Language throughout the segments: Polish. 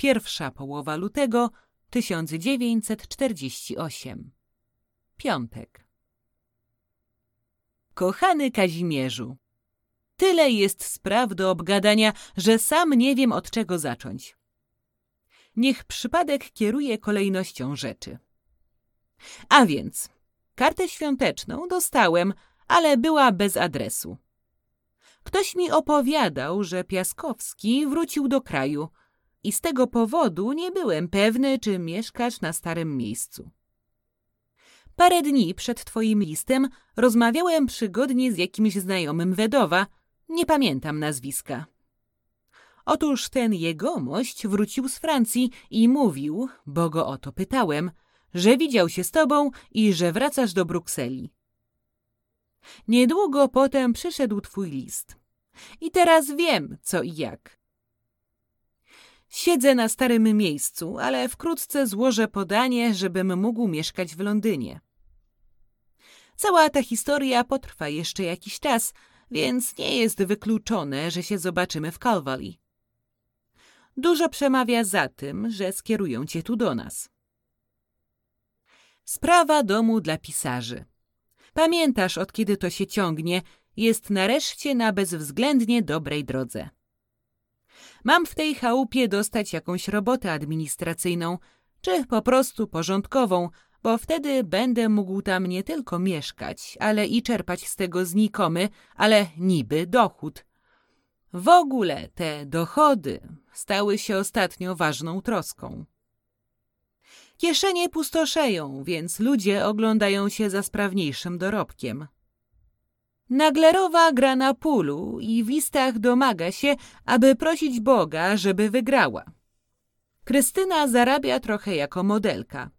Pierwsza połowa lutego 1948. Piątek. Kochany Kazimierzu, tyle jest spraw do obgadania, że sam nie wiem od czego zacząć. Niech przypadek kieruje kolejnością rzeczy. A więc, kartę świąteczną dostałem, ale była bez adresu. Ktoś mi opowiadał, że Piaskowski wrócił do kraju – i z tego powodu nie byłem pewny, czy mieszkasz na starym miejscu. Parę dni przed twoim listem rozmawiałem przygodnie z jakimś znajomym Wedowa, nie pamiętam nazwiska. Otóż ten jegomość wrócił z Francji i mówił, bo go o to pytałem, że widział się z tobą i że wracasz do Brukseli. Niedługo potem przyszedł twój list. I teraz wiem, co i jak. Siedzę na starym miejscu, ale wkrótce złożę podanie, żebym mógł mieszkać w Londynie. Cała ta historia potrwa jeszcze jakiś czas, więc nie jest wykluczone, że się zobaczymy w Calvary. Dużo przemawia za tym, że skierują cię tu do nas. Sprawa domu dla pisarzy. Pamiętasz, od kiedy to się ciągnie, jest nareszcie na bezwzględnie dobrej drodze. Mam w tej chałupie dostać jakąś robotę administracyjną, czy po prostu porządkową, bo wtedy będę mógł tam nie tylko mieszkać, ale i czerpać z tego znikomy, ale niby dochód. W ogóle te dochody stały się ostatnio ważną troską. Kieszenie pustoszeją, więc ludzie oglądają się za sprawniejszym dorobkiem. Naglerowa gra na pulu i w listach domaga się, aby prosić Boga, żeby wygrała. Krystyna zarabia trochę jako modelka.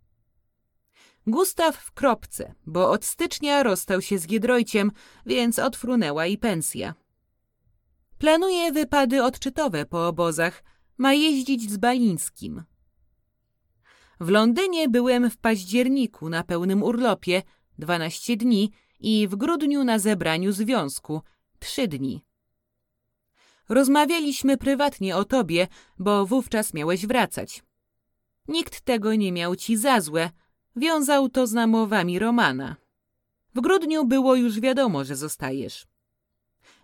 Gustaw w kropce, bo od stycznia rozstał się z Giedrojciem, więc odfrunęła i pensja. Planuje wypady odczytowe po obozach, ma jeździć z Balińskim. W Londynie byłem w październiku na pełnym urlopie, 12 dni, i w grudniu na zebraniu związku trzy dni. Rozmawialiśmy prywatnie o tobie, bo wówczas miałeś wracać. Nikt tego nie miał ci za złe, wiązał to z namowami Romana. W grudniu było już wiadomo, że zostajesz.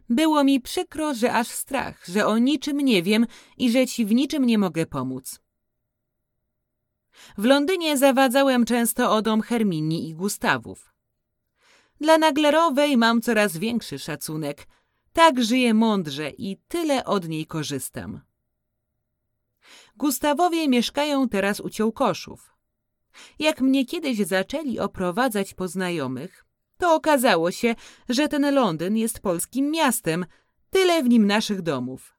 Było mi przykro, że aż strach, że o niczym nie wiem i że ci w niczym nie mogę pomóc. W Londynie zawadzałem często o dom Herminii i Gustawów. Dla Naglerowej mam coraz większy szacunek. Tak żyję mądrze i tyle od niej korzystam. Gustawowie mieszkają teraz u Ciołkoszów. Jak mnie kiedyś zaczęli oprowadzać po znajomych, to okazało się, że ten Londyn jest polskim miastem, tyle w nim naszych domów.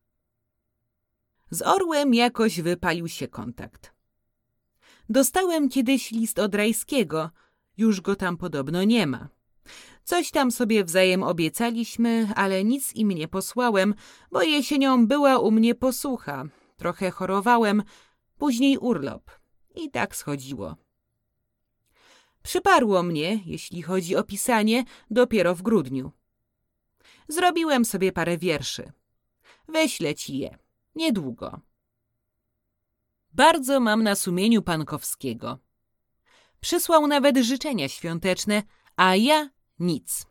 Z Orłem jakoś wypalił się kontakt. Dostałem kiedyś list od Rajskiego, już go tam podobno nie ma. Coś tam sobie wzajem obiecaliśmy, ale nic im nie posłałem, bo jesienią była u mnie posłucha. Trochę chorowałem, później urlop. I tak schodziło. Przyparło mnie, jeśli chodzi o pisanie, dopiero w grudniu. Zrobiłem sobie parę wierszy. Wyślę ci je. Niedługo. Bardzo mam na sumieniu Pankowskiego. Przysłał nawet życzenia świąteczne, a ja nic.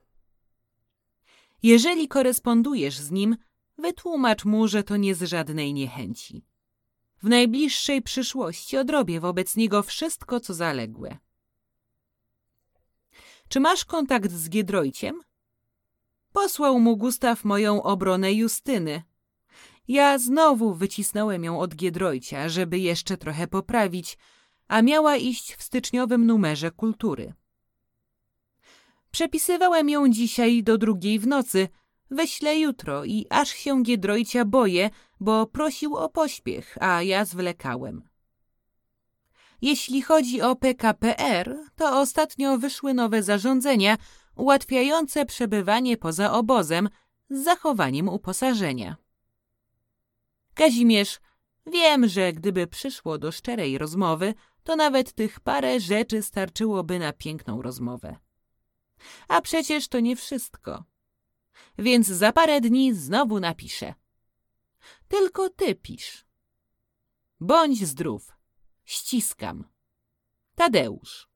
Jeżeli korespondujesz z nim, Wytłumacz mu, że to nie z żadnej niechęci. W najbliższej przyszłości odrobię wobec niego wszystko, co zaległe. Czy masz kontakt z Giedrojciem? Posłał mu Gustaw moją obronę Justyny. Ja znowu wycisnąłem ją od Giedrojcia, żeby jeszcze trochę poprawić, a miała iść w styczniowym numerze kultury. Przepisywałem ją dzisiaj do drugiej w nocy, wyślę jutro i aż się Giedrojcia boję, bo prosił o pośpiech, a ja zwlekałem. Jeśli chodzi o PKPR, to ostatnio wyszły nowe zarządzenia ułatwiające przebywanie poza obozem z zachowaniem uposażenia. Kazimierz, wiem, że gdyby przyszło do szczerej rozmowy, to nawet tych parę rzeczy starczyłoby na piękną rozmowę. A przecież to nie wszystko. Więc za parę dni znowu napiszę. Tylko ty pisz. Bądź zdrów. Ściskam. Tadeusz.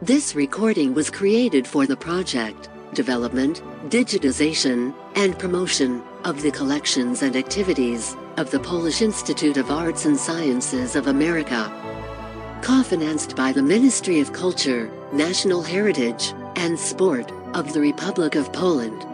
This recording was created for the project, development, digitization, and promotion of the collections and activities of the Polish Institute of Arts and Sciences of America. Co-financed by the Ministry of Culture, National Heritage, and Sport of the Republic of Poland.